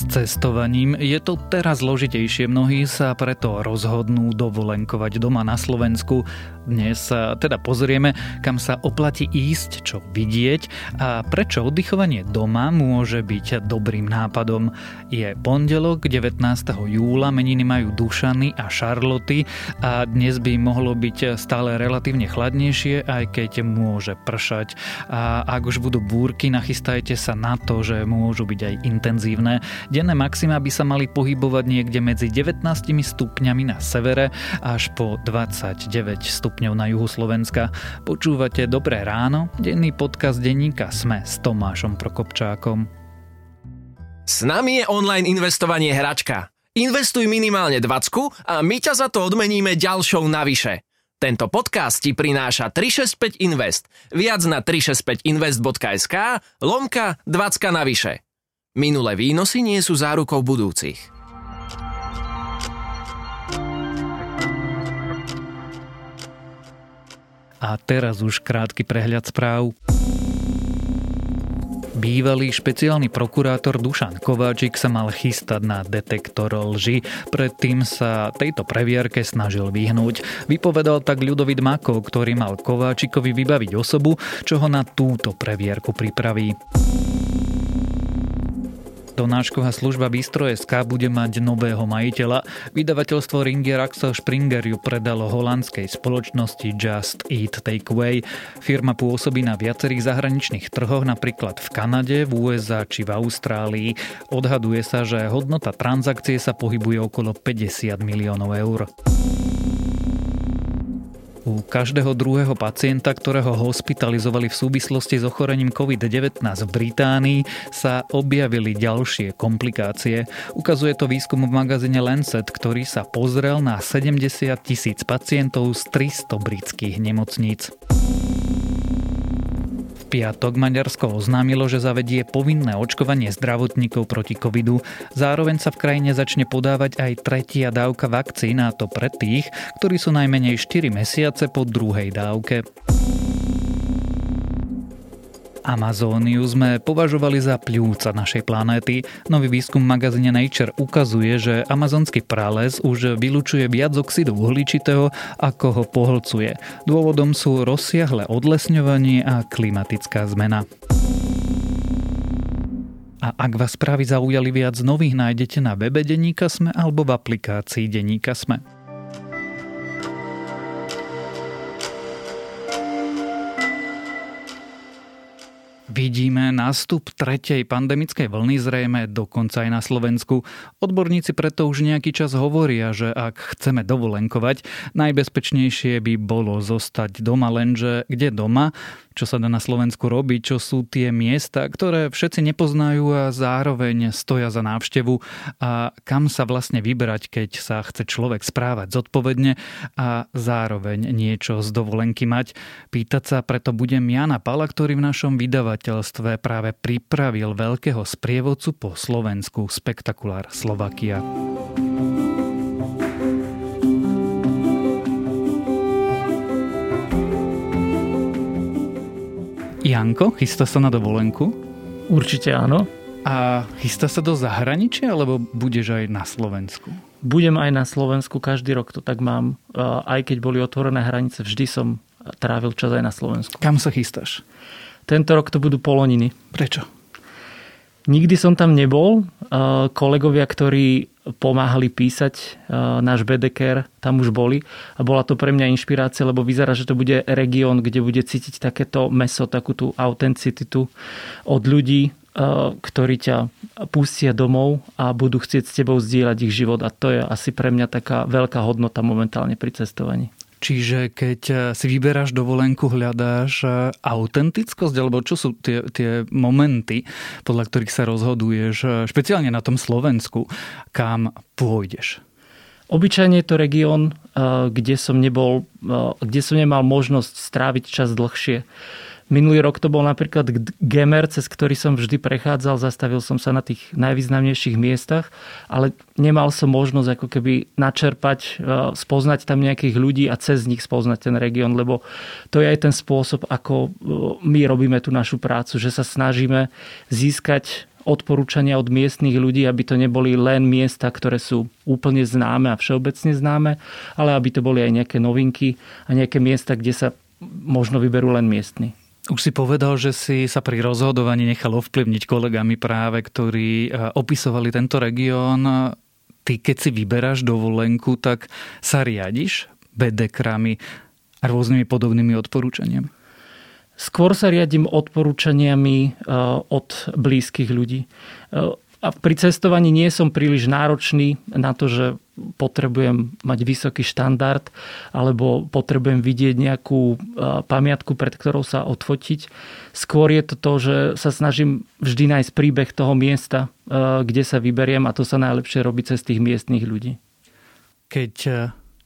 s cestovaním. Je to teraz zložitejšie, mnohí sa preto rozhodnú dovolenkovať doma na Slovensku. Dnes sa teda pozrieme, kam sa oplatí ísť, čo vidieť a prečo oddychovanie doma môže byť dobrým nápadom. Je pondelok 19. júla, meniny majú Dušany a Šarloty a dnes by mohlo byť stále relatívne chladnejšie, aj keď môže pršať. A ak už budú búrky, nachystajte sa na to, že môžu byť aj intenzívne. Denné maxima by sa mali pohybovať niekde medzi 19 stupňami na severe až po 29 stupňov na juhu Slovenska. Počúvate Dobré ráno, denný podcast denníka Sme s Tomášom Prokopčákom. S nami je online investovanie hračka. Investuj minimálne 20 a my ťa za to odmeníme ďalšou navyše. Tento podcast ti prináša 365 Invest. Viac na 365invest.sk lomka 20 navyše. Minulé výnosy nie sú zárukou budúcich. A teraz už krátky prehľad správ. Bývalý špeciálny prokurátor Dušan Kováčik sa mal chystať na detektor lži. Predtým sa tejto previerke snažil vyhnúť. Vypovedal tak Ľudovit Makov, ktorý mal Kováčikovi vybaviť osobu, čo ho na túto previerku pripraví. Donášková služba Bistro.sk bude mať nového majiteľa. Vydavateľstvo Ringier Axel Springer ju predalo holandskej spoločnosti Just Eat Takeaway. Firma pôsobí na viacerých zahraničných trhoch, napríklad v Kanade, v USA či v Austrálii. Odhaduje sa, že hodnota transakcie sa pohybuje okolo 50 miliónov eur. U každého druhého pacienta, ktorého hospitalizovali v súvislosti s ochorením COVID-19 v Británii, sa objavili ďalšie komplikácie. Ukazuje to výskum v magazíne Lancet, ktorý sa pozrel na 70 tisíc pacientov z 300 britských nemocníc piatok Maďarsko oznámilo, že zavedie povinné očkovanie zdravotníkov proti covidu. Zároveň sa v krajine začne podávať aj tretia dávka vakcín, a to pre tých, ktorí sú najmenej 4 mesiace po druhej dávke. Amazóniu sme považovali za pľúca našej planéty. Nový výskum magazíne Nature ukazuje, že amazonský prales už vylučuje viac oxidu uhličitého, ako ho pohlcuje. Dôvodom sú rozsiahle odlesňovanie a klimatická zmena. A ak vás správy zaujali viac nových, nájdete na webe Deníka Sme alebo v aplikácii Deníka Sme. Vidíme nástup tretej pandemickej vlny zrejme dokonca aj na Slovensku. Odborníci preto už nejaký čas hovoria, že ak chceme dovolenkovať, najbezpečnejšie by bolo zostať doma, lenže kde doma? čo sa dá na Slovensku robiť, čo sú tie miesta, ktoré všetci nepoznajú a zároveň stoja za návštevu a kam sa vlastne vybrať, keď sa chce človek správať zodpovedne a zároveň niečo z dovolenky mať. Pýtať sa preto budem Jana Pala, ktorý v našom vydavateľstve práve pripravil veľkého sprievodcu po Slovensku Spektakulár Slovakia. Janko, chystá sa na dovolenku? Určite áno. A chystá sa do zahraničia, alebo budeš aj na Slovensku? Budem aj na Slovensku, každý rok to tak mám. Aj keď boli otvorené hranice, vždy som trávil čas aj na Slovensku. Kam sa chystáš? Tento rok to budú Poloniny. Prečo? Nikdy som tam nebol. Kolegovia, ktorí pomáhali písať e, náš Bedeker, tam už boli a bola to pre mňa inšpirácia, lebo vyzerá, že to bude región, kde bude cítiť takéto meso, takú tú autenticitu od ľudí, e, ktorí ťa pustia domov a budú chcieť s tebou zdieľať ich život a to je asi pre mňa taká veľká hodnota momentálne pri cestovaní. Čiže keď eh, si vyberáš dovolenku, hľadáš eh, autentickosť, alebo čo sú tie, tie momenty, podľa ktorých sa rozhoduješ, eh, špeciálne na tom Slovensku, kam pôjdeš? Obyčajne je to región, kde som, nebol, kde som nemal možnosť stráviť čas dlhšie. Minulý rok to bol napríklad Gemer, cez ktorý som vždy prechádzal, zastavil som sa na tých najvýznamnejších miestach, ale nemal som možnosť ako keby načerpať, e, spoznať tam nejakých ľudí a cez nich spoznať ten región, lebo to je aj ten spôsob, ako e, my robíme tú našu prácu, že sa snažíme získať odporúčania od miestnych ľudí, aby to neboli len miesta, ktoré sú úplne známe a všeobecne známe, ale aby to boli aj nejaké novinky a nejaké miesta, kde sa možno vyberú len miestni. Už si povedal, že si sa pri rozhodovaní nechal ovplyvniť kolegami práve, ktorí e, opisovali tento región. Ty, keď si vyberáš dovolenku, tak sa riadiš bedekrami a rôznymi podobnými odporúčaniami? Skôr sa riadím odporúčaniami e, od blízkych ľudí. E, a pri cestovaní nie som príliš náročný na to, že potrebujem mať vysoký štandard alebo potrebujem vidieť nejakú e, pamiatku, pred ktorou sa odfotiť. Skôr je to to, že sa snažím vždy nájsť príbeh toho miesta, kde sa vyberiem a to sa najlepšie robí cez tých miestných ľudí. Keď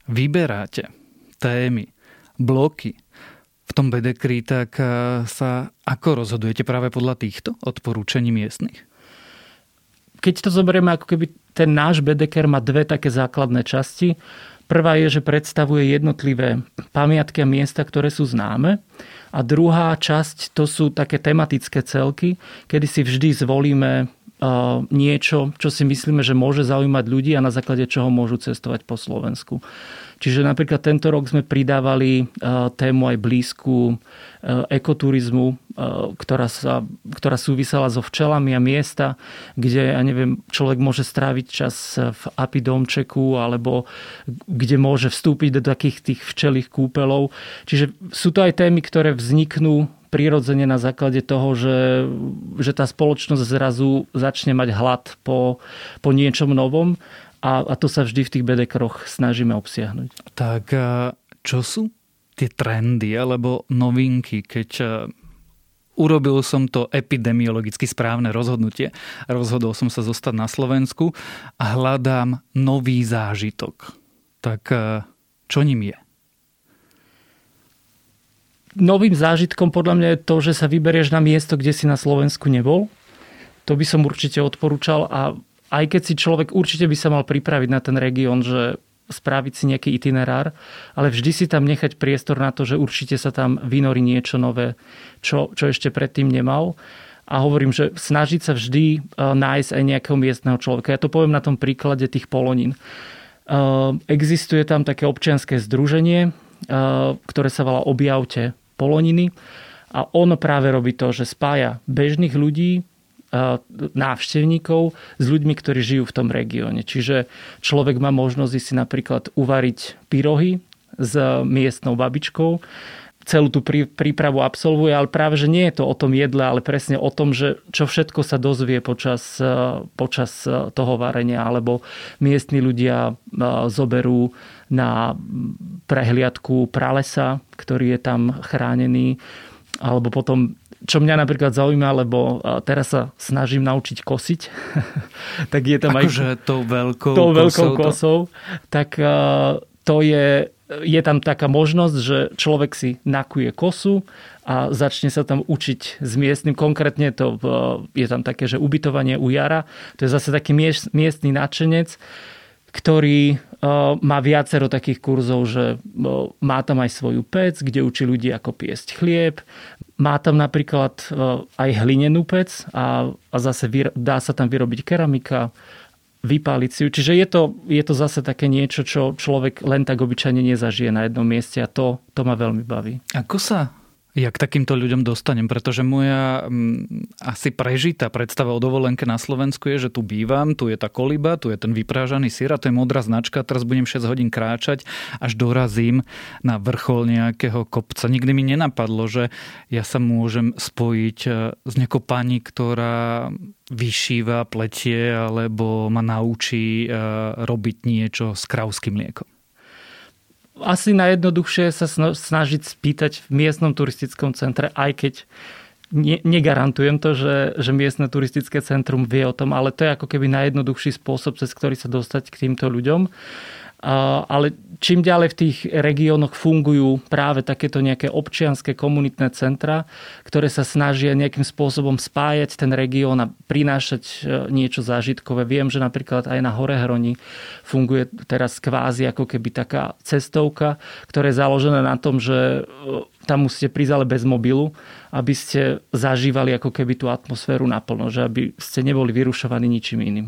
vyberáte témy, bloky, v tom bedekri, tak e, sa ako rozhodujete práve podľa týchto odporúčaní miestnych? Keď to zoberieme, ako keby ten náš bedeker má dve také základné časti. Prvá je, že predstavuje jednotlivé pamiatky a miesta, ktoré sú známe. A druhá časť to sú také tematické celky, kedy si vždy zvolíme niečo, čo si myslíme, že môže zaujímať ľudí a na základe čoho môžu cestovať po Slovensku. Čiže napríklad tento rok sme pridávali tému aj blízku ekoturizmu, ktorá, sa, ktorá súvisela so včelami a miesta, kde, ja neviem, človek môže stráviť čas v apidomčeku alebo kde môže vstúpiť do takých tých včelých kúpelov. Čiže sú to aj témy, ktoré vzniknú prirodzene na základe toho, že, že tá spoločnosť zrazu začne mať hlad po, po niečom novom a, a to sa vždy v tých bedekroch snažíme obsiahnuť. Tak čo sú tie trendy alebo novinky, keď urobil som to epidemiologicky správne rozhodnutie. Rozhodol som sa zostať na Slovensku a hľadám nový zážitok. Tak čo ním je? Novým zážitkom podľa mňa je to, že sa vyberieš na miesto, kde si na Slovensku nebol. To by som určite odporúčal a aj keď si človek určite by sa mal pripraviť na ten región, že spraviť si nejaký itinerár, ale vždy si tam nechať priestor na to, že určite sa tam vynorí niečo nové, čo, čo ešte predtým nemal. A hovorím, že snažiť sa vždy e, nájsť aj nejakého miestneho človeka. Ja to poviem na tom príklade tých polonín. E, existuje tam také občianské združenie, e, ktoré sa volá Objavte poloniny. A on práve robí to, že spája bežných ľudí, návštevníkov s ľuďmi, ktorí žijú v tom regióne. Čiže človek má možnosť si napríklad uvariť pyrohy s miestnou babičkou, celú tú prípravu absolvuje, ale práve, že nie je to o tom jedle, ale presne o tom, že čo všetko sa dozvie počas, počas toho varenia, alebo miestni ľudia zoberú na prehliadku pralesa, ktorý je tam chránený, alebo potom čo mňa napríklad zaujíma, lebo teraz sa snažím naučiť kosiť, tak je tam akože aj... tou veľkou, tou veľkou kosou, kosou to... tak to je, je tam taká možnosť, že človek si nakuje kosu a začne sa tam učiť s miestnym. Konkrétne to je tam také, že ubytovanie u Jara. To je zase taký miestný nadšenec, ktorý má viacero takých kurzov, že má tam aj svoju pec, kde učí ľudí ako piesť chlieb. Má tam napríklad aj hlinenú pec a, a zase dá sa tam vyrobiť keramika, vypáliť si ju. Čiže je to, je to zase také niečo, čo človek len tak obyčajne nezažije na jednom mieste a to, to ma veľmi baví. Ako sa ja k takýmto ľuďom dostanem, pretože moja m, mm, asi prežitá predstava o dovolenke na Slovensku je, že tu bývam, tu je tá koliba, tu je ten vyprážaný syr a to je modrá značka, teraz budem 6 hodín kráčať, až dorazím na vrchol nejakého kopca. Nikdy mi nenapadlo, že ja sa môžem spojiť e, s nejakou pani, ktorá vyšíva, pletie alebo ma naučí e, robiť niečo s krauským mliekom asi najjednoduchšie sa snažiť spýtať v miestnom turistickom centre, aj keď ne, negarantujem to, že, že miestne turistické centrum vie o tom, ale to je ako keby najjednoduchší spôsob, cez ktorý sa dostať k týmto ľuďom. Ale čím ďalej v tých regiónoch fungujú práve takéto nejaké občianské komunitné centra, ktoré sa snažia nejakým spôsobom spájať ten región a prinášať e, niečo zážitkové. Viem, že napríklad aj na Horehroni funguje teraz kvázi ako keby taká cestovka, ktorá je založená na tom, že e, tam musíte prísť ale bez mobilu, aby ste zažívali ako keby tú atmosféru naplno, že aby ste neboli vyrušovaní ničím iným.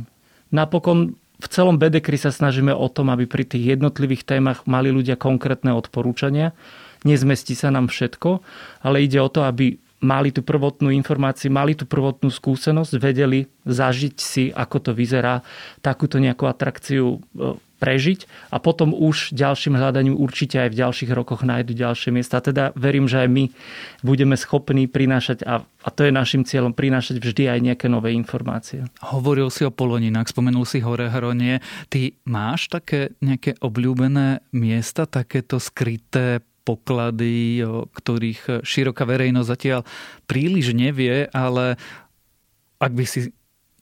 Napokon v celom Bedekry sa snažíme o tom, aby pri tých jednotlivých témach mali ľudia konkrétne odporúčania. Nezmestí sa nám všetko, ale ide o to, aby mali tú prvotnú informáciu, mali tú prvotnú skúsenosť, vedeli zažiť si, ako to vyzerá, takúto nejakú atrakciu e, prežiť a potom už ďalším hľadaním určite aj v ďalších rokoch nájdu ďalšie miesta. Teda verím, že aj my budeme schopní prinášať, a, a to je našim cieľom, prinášať vždy aj nejaké nové informácie. Hovoril si o Poloninách, spomenul si Hore Hronie. Ty máš také nejaké obľúbené miesta, takéto skryté poklady, o ktorých široká verejnosť zatiaľ príliš nevie, ale ak by si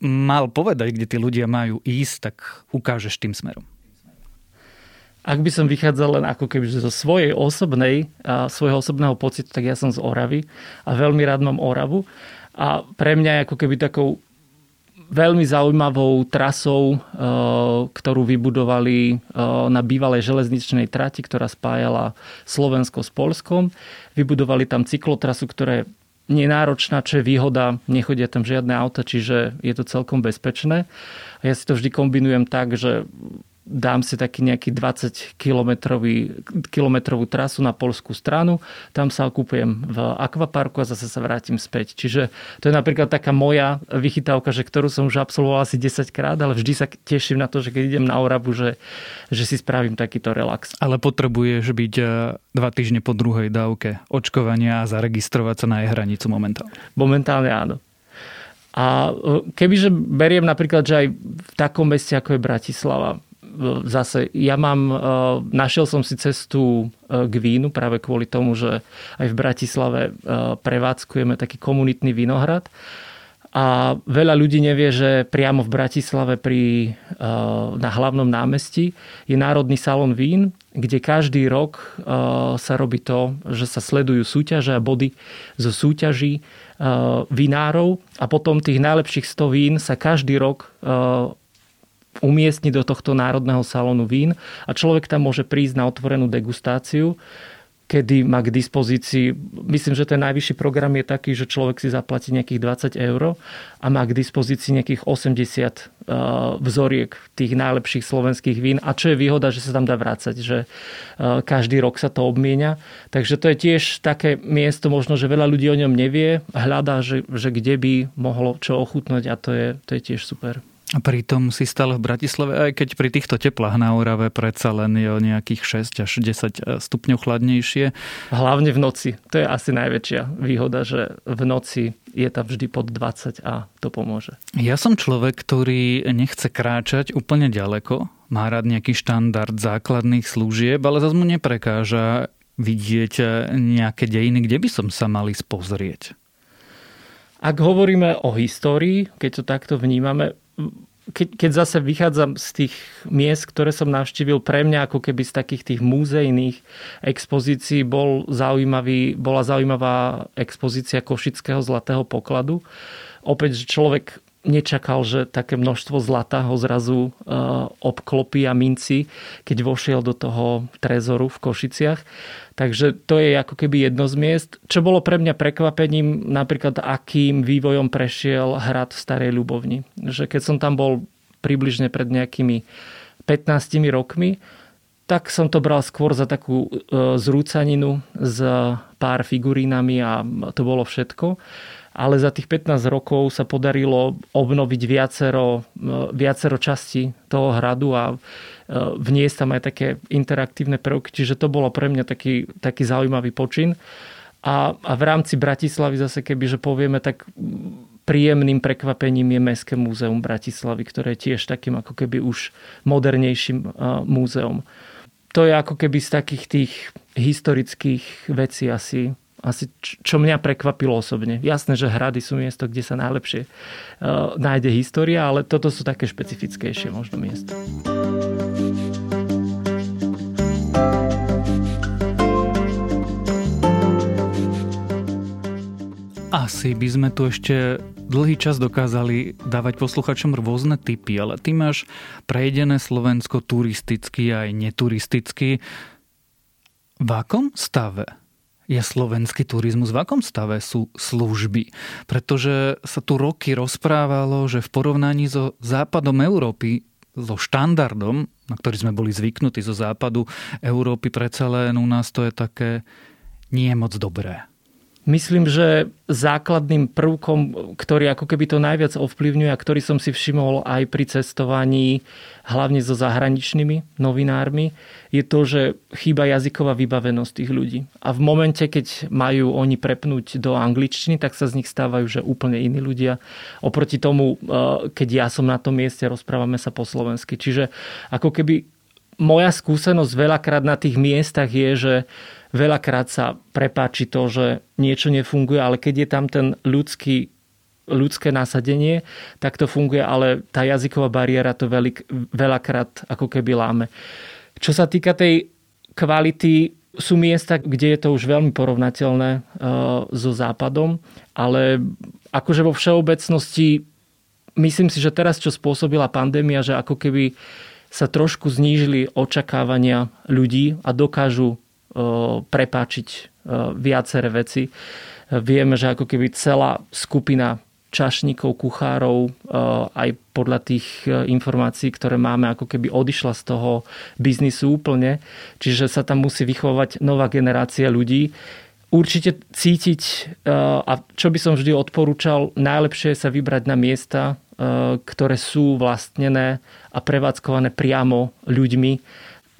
mal povedať, kde tí ľudia majú ísť, tak ukážeš tým smerom. Ak by som vychádzal len ako keby zo svojej osobnej, svojho osobného pocitu, tak ja som z Oravy a veľmi rád mám Oravu. A pre mňa je ako keby takou veľmi zaujímavou trasou, e, ktorú vybudovali e, na bývalej železničnej trati, ktorá spájala Slovensko s Polskom. Vybudovali tam cyklotrasu, ktorá je nenáročná, čo je výhoda, nechodia tam žiadne auta, čiže je to celkom bezpečné. A ja si to vždy kombinujem tak, že dám si taký nejaký 20 kilometrovú trasu na polskú stranu, tam sa okupujem v akvaparku a zase sa vrátim späť. Čiže to je napríklad taká moja vychytávka, že ktorú som už absolvoval asi 10 krát, ale vždy sa teším na to, že keď idem na Oravu, že, že si spravím takýto relax. Ale potrebuješ byť e, dva týždne po druhej dávke očkovania a zaregistrovať sa na jej hranicu momentálne. Momentálne áno. A e, kebyže beriem napríklad, že aj v takom meste, ako je Bratislava, zase ja mám, e, našiel som si cestu e, k vínu práve kvôli tomu, že aj v Bratislave e, prevádzkujeme taký komunitný vinohrad. A veľa ľudí nevie, že priamo v Bratislave pri, na hlavnom námestí je Národný salón vín, kde každý rok sa robí to, že sa sledujú súťaže a body zo súťaží vinárov a potom tých najlepších 100 vín sa každý rok umiestniť do tohto národného salónu vín a človek tam môže prísť na otvorenú degustáciu, kedy má k dispozícii, myslím, že ten najvyšší program je taký, že človek si zaplatí nejakých 20 eur a má k dispozícii nejakých 80 eh, vzoriek tých najlepších slovenských vín. A čo je výhoda, že sa tam dá vrácať, že eh, každý rok sa to obmienia. Takže to je tiež také miesto, možno, že veľa ľudí o ňom nevie, hľadá, že, že kde by mohlo čo ochutnať a to je, to je tiež super. A pritom si stále v Bratislave, aj keď pri týchto teplách na Orave predsa len je o nejakých 6 až 10 stupňov chladnejšie. Hlavne v noci. To je asi najväčšia výhoda, že v noci je tam vždy pod 20 a to pomôže. Ja som človek, ktorý nechce kráčať úplne ďaleko. Má rád nejaký štandard základných služieb, ale zase mu neprekáža vidieť nejaké dejiny, kde by som sa mali spozrieť. Ak hovoríme o histórii, keď to takto vnímame, keď, keď zase vychádzam z tých miest, ktoré som navštívil, pre mňa ako keby z takých tých múzejných expozícií bol zaujímavý, bola zaujímavá expozícia Košického zlatého pokladu. Opäť, že človek nečakal, že také množstvo zlata ho zrazu uh, obklopí a minci, keď vošiel do toho trezoru v Košiciach. Takže to je ako keby jedno z miest. Čo bolo pre mňa prekvapením, napríklad akým vývojom prešiel hrad v Starej Ľubovni. Že keď som tam bol približne pred nejakými 15 rokmi, tak som to bral skôr za takú e, zrúcaninu s pár figurínami a to bolo všetko ale za tých 15 rokov sa podarilo obnoviť viacero, e, viacero častí toho hradu a e, vniesť tam aj také interaktívne prvky, čiže to bolo pre mňa taký, taký zaujímavý počin. A, a v rámci Bratislavy zase, keby povieme, tak príjemným prekvapením je Mestské múzeum Bratislavy, ktoré je tiež takým ako keby už modernejším e, múzeum. To je ako keby z takých tých historických vecí asi asi čo mňa prekvapilo osobne. Jasné, že hrady sú miesto, kde sa najlepšie uh, nájde história, ale toto sú také špecifickejšie možno miesta. Asi by sme tu ešte dlhý čas dokázali dávať posluchačom rôzne typy, ale ty máš prejdené Slovensko turisticky aj neturisticky. V akom stave je slovenský turizmus, v akom stave sú služby? Pretože sa tu roky rozprávalo, že v porovnaní so západom Európy, so štandardom, na ktorý sme boli zvyknutí zo západu Európy, predsa len u nás to je také nie moc dobré. Myslím, že základným prvkom, ktorý ako keby to najviac ovplyvňuje a ktorý som si všimol aj pri cestovaní, hlavne so zahraničnými novinármi, je to, že chýba jazyková vybavenosť tých ľudí. A v momente, keď majú oni prepnúť do angličtiny, tak sa z nich stávajú že úplne iní ľudia. Oproti tomu, eh, keď ja som na tom mieste, rozprávame sa po slovensky. Čiže ako keby moja skúsenosť veľakrát na tých miestach je, že Veľakrát sa prepáči to, že niečo nefunguje, ale keď je tam ten ľudský ľudské nasadenie, tak to funguje, ale tá jazyková bariéra to veľk, veľakrát ako keby láme. Čo sa týka tej kvality, sú miesta, kde je to už veľmi porovnateľné uh, so západom, ale akože vo všeobecnosti myslím si, že teraz, čo spôsobila pandémia, že ako keby sa trošku znížili očakávania ľudí a dokážu prepáčiť viaceré veci. Vieme, že ako keby celá skupina čašníkov, kuchárov, aj podľa tých informácií, ktoré máme, ako keby odišla z toho biznisu úplne. Čiže sa tam musí vychovať nová generácia ľudí. Určite cítiť, a čo by som vždy odporúčal, najlepšie je sa vybrať na miesta, ktoré sú vlastnené a prevádzkované priamo ľuďmi,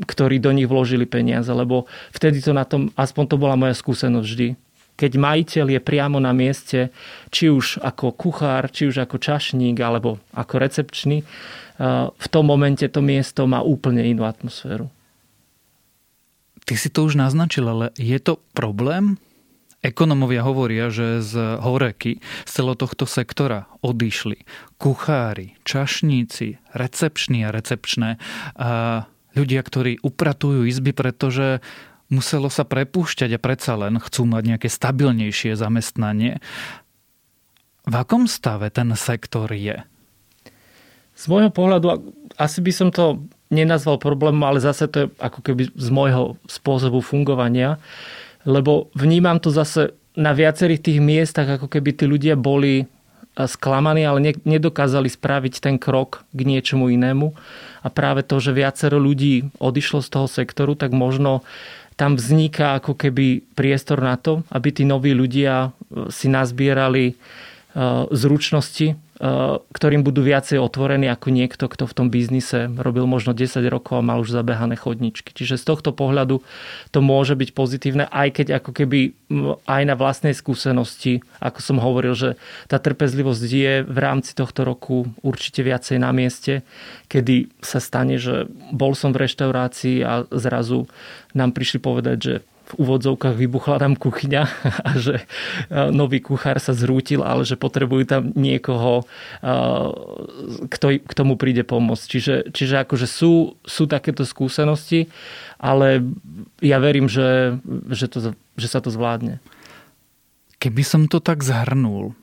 ktorí do nich vložili peniaze, lebo vtedy to na tom, aspoň to bola moja skúsenosť vždy. Keď majiteľ je priamo na mieste, či už ako kuchár, či už ako čašník, alebo ako recepčný, eh, v tom momente to miesto má úplne inú atmosféru. Ty si to už naznačil, ale je to problém? Ekonomovia hovoria, že z horeky, z celého tohto sektora odišli kuchári, čašníci, recepční a recepčné. A ľudia, ktorí upratujú izby, pretože muselo sa prepúšťať a predsa len chcú mať nejaké stabilnejšie zamestnanie. V akom stave ten sektor je? Z môjho pohľadu, asi by som to nenazval problémom, ale zase to je ako keby z môjho spôsobu fungovania, lebo vnímam to zase na viacerých tých miestach, ako keby tí ľudia boli sklamaní, ale nedokázali spraviť ten krok k niečomu inému. A práve to, že viacero ľudí odišlo z toho sektoru, tak možno tam vzniká ako keby priestor na to, aby tí noví ľudia si nazbierali zručnosti, E, ktorým budú viacej otvorení ako niekto, kto v tom biznise robil možno 10 rokov a mal už zabehané chodničky. Čiže z tohto pohľadu to môže byť pozitívne, aj keď ako keby aj na vlastnej skúsenosti, ako som hovoril, že tá trpezlivosť je v rámci tohto roku určite viacej na mieste, kedy sa stane, že bol som v reštaurácii a zrazu nám prišli povedať, že v úvodzovkách vybuchla tam kuchyňa a že e, nový kuchár sa zrútil, ale že potrebujú tam niekoho, e, k tomu príde pomôcť. Čiže, čiže akože sú, sú takéto skúsenosti, ale ja verím, že, že, to, že sa to zvládne. Keby som to tak zhrnul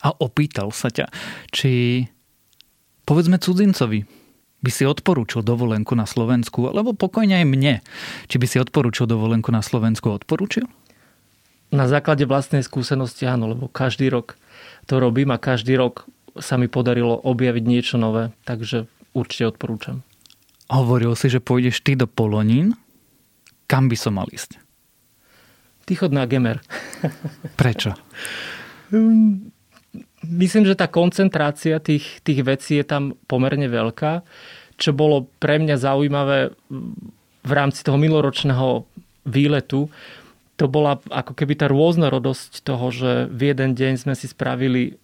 a opýtal sa ťa, či povedzme cudzincovi, by si odporúčil dovolenku na Slovensku, alebo pokojne aj mne, či by si odporúčil dovolenku na Slovensku, odporúčil? Na základe vlastnej skúsenosti áno, lebo každý rok to robím a každý rok sa mi podarilo objaviť niečo nové, takže určite odporúčam. Hovoril si, že pôjdeš ty do Polonín. Kam by som mal ísť? Tychodná Gemer. Prečo? myslím, že tá koncentrácia tých, tých vecí je tam pomerne veľká, čo bolo pre mňa zaujímavé v rámci toho miloročného výletu. To bola ako keby tá rôznorodosť toho, že v jeden deň sme si spravili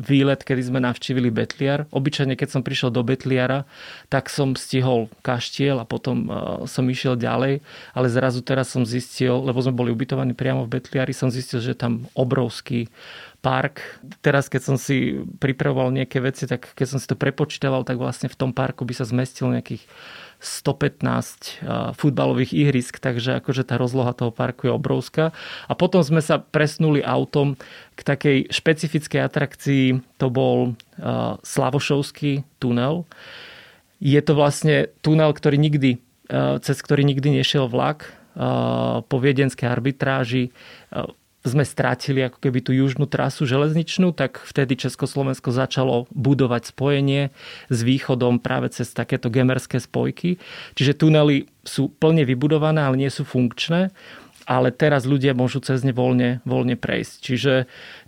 výlet, kedy sme navštívili Betliar. Obyčajne, keď som prišiel do Betliara, tak som stihol kaštiel a potom uh, som išiel ďalej, ale zrazu teraz som zistil, lebo sme boli ubytovaní priamo v Betliari, som zistil, že tam obrovský park. Teraz, keď som si pripravoval nejaké veci, tak keď som si to prepočítaval, tak vlastne v tom parku by sa zmestil nejakých 115 futbalových ihrisk, takže akože tá rozloha toho parku je obrovská. A potom sme sa presnuli autom k takej špecifickej atrakcii, to bol Slavošovský tunel. Je to vlastne tunel, ktorý nikdy, cez ktorý nikdy nešiel vlak, po viedenskej arbitráži sme strátili ako keby tú južnú trasu železničnú, tak vtedy Československo začalo budovať spojenie s východom práve cez takéto gemerské spojky. Čiže tunely sú plne vybudované, ale nie sú funkčné ale teraz ľudia môžu cez ne voľne, voľne prejsť. Čiže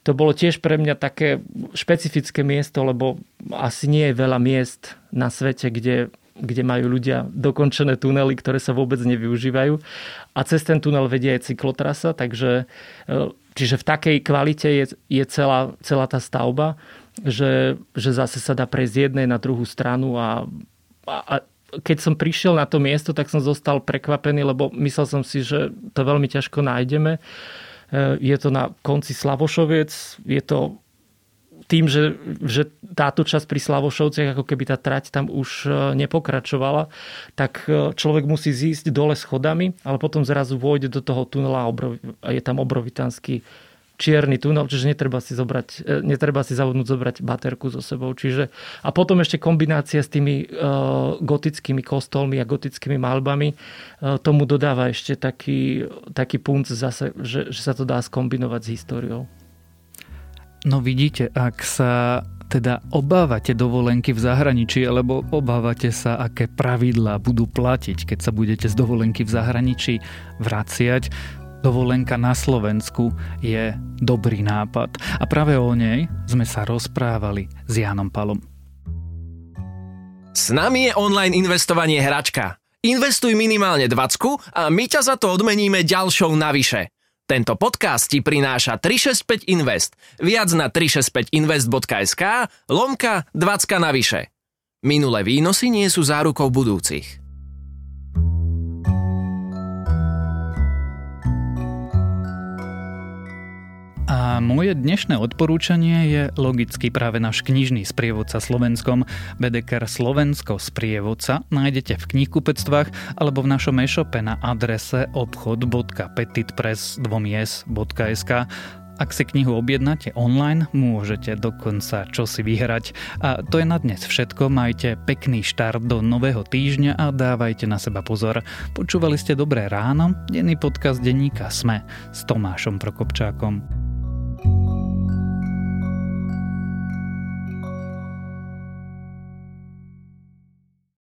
to bolo tiež pre mňa také špecifické miesto, lebo asi nie je veľa miest na svete, kde kde majú ľudia dokončené tunely, ktoré sa vôbec nevyužívajú. A cez ten tunel vedie aj cyklotrasa, takže e, čiže v takej kvalite je, je celá, celá tá stavba, že, že zase sa dá prejsť z jednej na druhú stranu a, a, a keď som prišiel na to miesto, tak som zostal prekvapený, lebo myslel som si, že to veľmi ťažko nájdeme. E, je to na konci Slavošoviec, je to tým, že, že táto časť pri Slavošovciach, ako keby tá trať tam už e, nepokračovala, tak e, človek musí zísť dole schodami, ale potom zrazu vôjde do toho tunela a je tam obrovitanský čierny tunel, čiže netreba si, zobrať, e, netreba si zavodnúť zobrať baterku so sebou. Čiže, a potom ešte kombinácia s tými uh, gotickými kostolmi a gotickými malbami uh, tomu dodáva ešte taký, taký punc zase, že, že sa to dá skombinovať s históriou. No vidíte, ak sa teda obávate dovolenky v zahraničí, alebo obávate sa, aké pravidlá budú platiť, keď sa budete z dovolenky v zahraničí vraciať, dovolenka na Slovensku je dobrý nápad. A práve o nej sme sa rozprávali s Jánom Palom. S nami je online investovanie hračka. Investuj minimálne 20 a my ťa za to odmeníme ďalšou navyše. Tento podcast ti prináša 365 Invest. Viac na 365invest.sk lomka 20 navyše. Minulé výnosy nie sú zárukou budúcich. Moje dnešné odporúčanie je logicky práve náš knižný sprievodca Slovenskom. Bedeker Slovensko sprievodca nájdete v knihkupectvách alebo v našom e-shope na adrese obchod.petitpress.sk. Ak si knihu objednáte online, môžete dokonca čosi vyhrať. A to je na dnes všetko. Majte pekný štart do nového týždňa a dávajte na seba pozor. Počúvali ste Dobré ráno, denný podcast denníka Sme s Tomášom Prokopčákom.